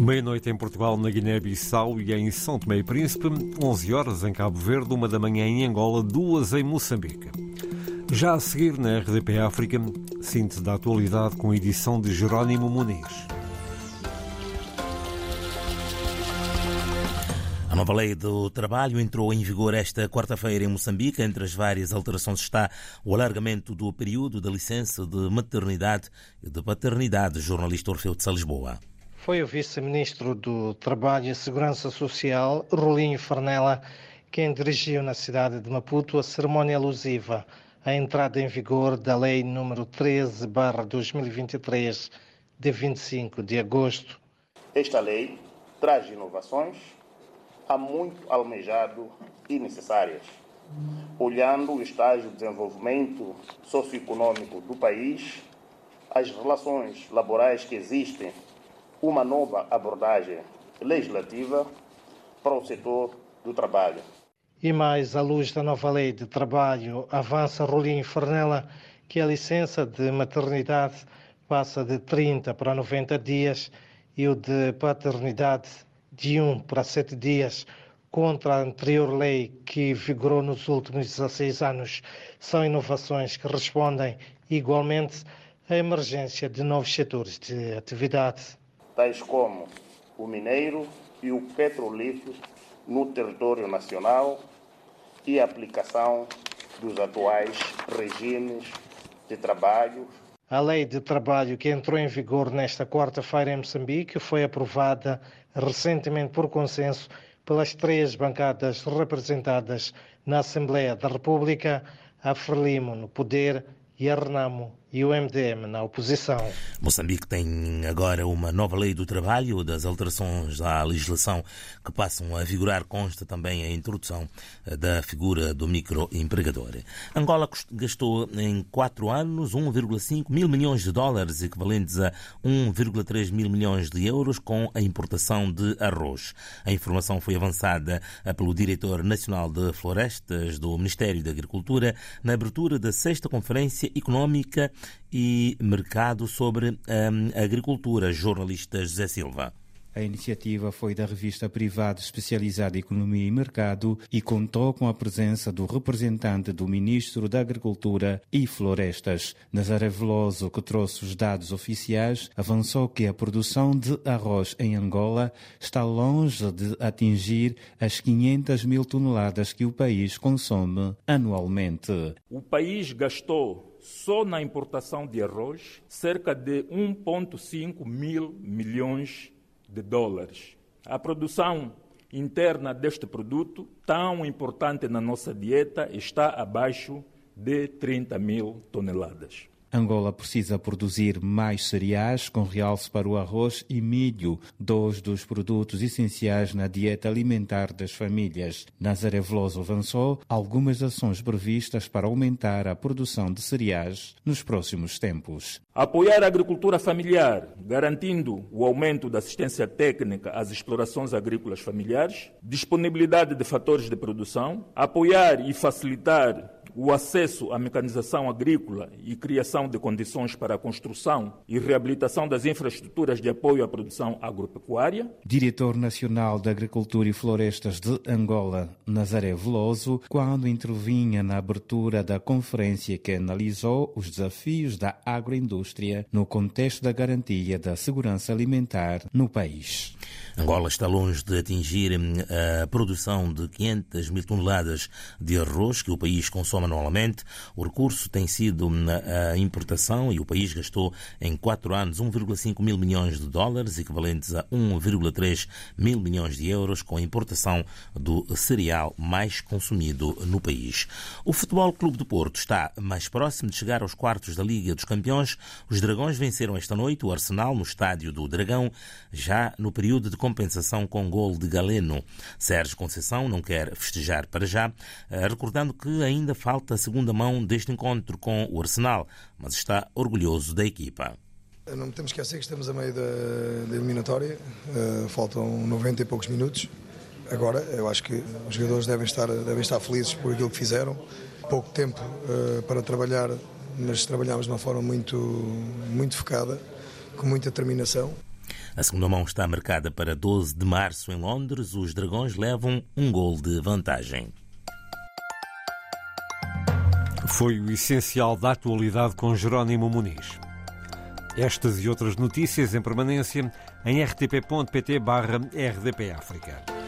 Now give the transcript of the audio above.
Meia-noite em Portugal, na Guiné-Bissau e em São Tomé e Príncipe, 11 horas em Cabo Verde, uma da manhã em Angola, duas em Moçambique. Já a seguir na RDP África, síntese da atualidade com a edição de Jerónimo Muniz. A nova lei do trabalho entrou em vigor esta quarta-feira em Moçambique. Entre as várias alterações está o alargamento do período da licença de maternidade e de paternidade. Jornalista Orfeu de Lisboa. Foi o vice-ministro do Trabalho e Segurança Social, Rolinho Farnella, quem dirigiu na cidade de Maputo a cerimónia alusiva à entrada em vigor da Lei número 13/2023 de 25 de agosto. Esta lei traz inovações há muito almejado e necessárias, olhando o estágio de desenvolvimento socioeconômico do país, as relações laborais que existem, uma nova abordagem legislativa para o setor do trabalho. E mais, à luz da nova lei de trabalho, avança Rolim Fernela que a licença de maternidade passa de 30 para 90 dias e o de paternidade de 1 para 7 dias contra a anterior lei que vigorou nos últimos 16 anos. São inovações que respondem igualmente à emergência de novos setores de atividade. Tais como o mineiro e o petrolífero no território nacional e a aplicação dos atuais regimes de trabalho. A lei de trabalho que entrou em vigor nesta quarta-feira em Moçambique foi aprovada recentemente por consenso pelas três bancadas representadas na Assembleia da República, a Frelimo no poder e a Renamo e o MDM na oposição. Moçambique tem agora uma nova lei do trabalho, das alterações à legislação que passam a vigorar, consta também a introdução eh, da figura do microempregador. Angola gastou em quatro anos 1,5 mil milhões de dólares, equivalentes a 1,3 mil milhões de euros, com a importação de arroz. A informação foi avançada eh, pelo diretor nacional de florestas do Ministério da Agricultura na abertura da sexta Conferência Económica e Mercado sobre hum, a Agricultura, jornalista José Silva. A iniciativa foi da revista privada especializada em Economia e Mercado e contou com a presença do representante do Ministro da Agricultura e Florestas. Nazaré Veloso, que trouxe os dados oficiais, avançou que a produção de arroz em Angola está longe de atingir as 500 mil toneladas que o país consome anualmente. O país gastou só na importação de arroz, cerca de 1,5 mil milhões de dólares. A produção interna deste produto, tão importante na nossa dieta, está abaixo de 30 mil toneladas. Angola precisa produzir mais cereais, com realce para o arroz e milho, dois dos produtos essenciais na dieta alimentar das famílias. Nazaré Veloso avançou algumas ações previstas para aumentar a produção de cereais nos próximos tempos. Apoiar a agricultura familiar, garantindo o aumento da assistência técnica às explorações agrícolas familiares, disponibilidade de fatores de produção, apoiar e facilitar o acesso à mecanização agrícola e criação de condições para a construção e reabilitação das infraestruturas de apoio à produção agropecuária. Diretor Nacional da Agricultura e Florestas de Angola, Nazaré Veloso, quando intervinha na abertura da conferência que analisou os desafios da agroindústria no contexto da garantia da segurança alimentar no país. Angola está longe de atingir hum, a produção de 500 mil toneladas de arroz que o país consome anualmente. O recurso tem sido hum, a importação e o país gastou em quatro anos 1,5 mil milhões de dólares, equivalentes a 1,3 mil milhões de euros, com a importação do cereal mais consumido no país. O Futebol Clube do Porto está mais próximo de chegar aos quartos da Liga dos Campeões. Os Dragões venceram esta noite o Arsenal no estádio do Dragão, já no período de compensação com gol de Galeno. Sérgio Conceição não quer festejar para já, eh, recordando que ainda falta a segunda mão deste encontro com o Arsenal, mas está orgulhoso da equipa. Não temos que esquecer que estamos a meio da, da eliminatória, uh, faltam 90 e poucos minutos. Agora, eu acho que os jogadores devem estar, devem estar felizes por aquilo que fizeram. Pouco tempo uh, para trabalhar, mas trabalhámos de uma forma muito, muito focada, com muita determinação. A segunda mão está marcada para 12 de março em Londres. Os Dragões levam um gol de vantagem. Foi o essencial da atualidade com Jerónimo Muniz. Estas e outras notícias em permanência em rtp.pt/rdpafrica.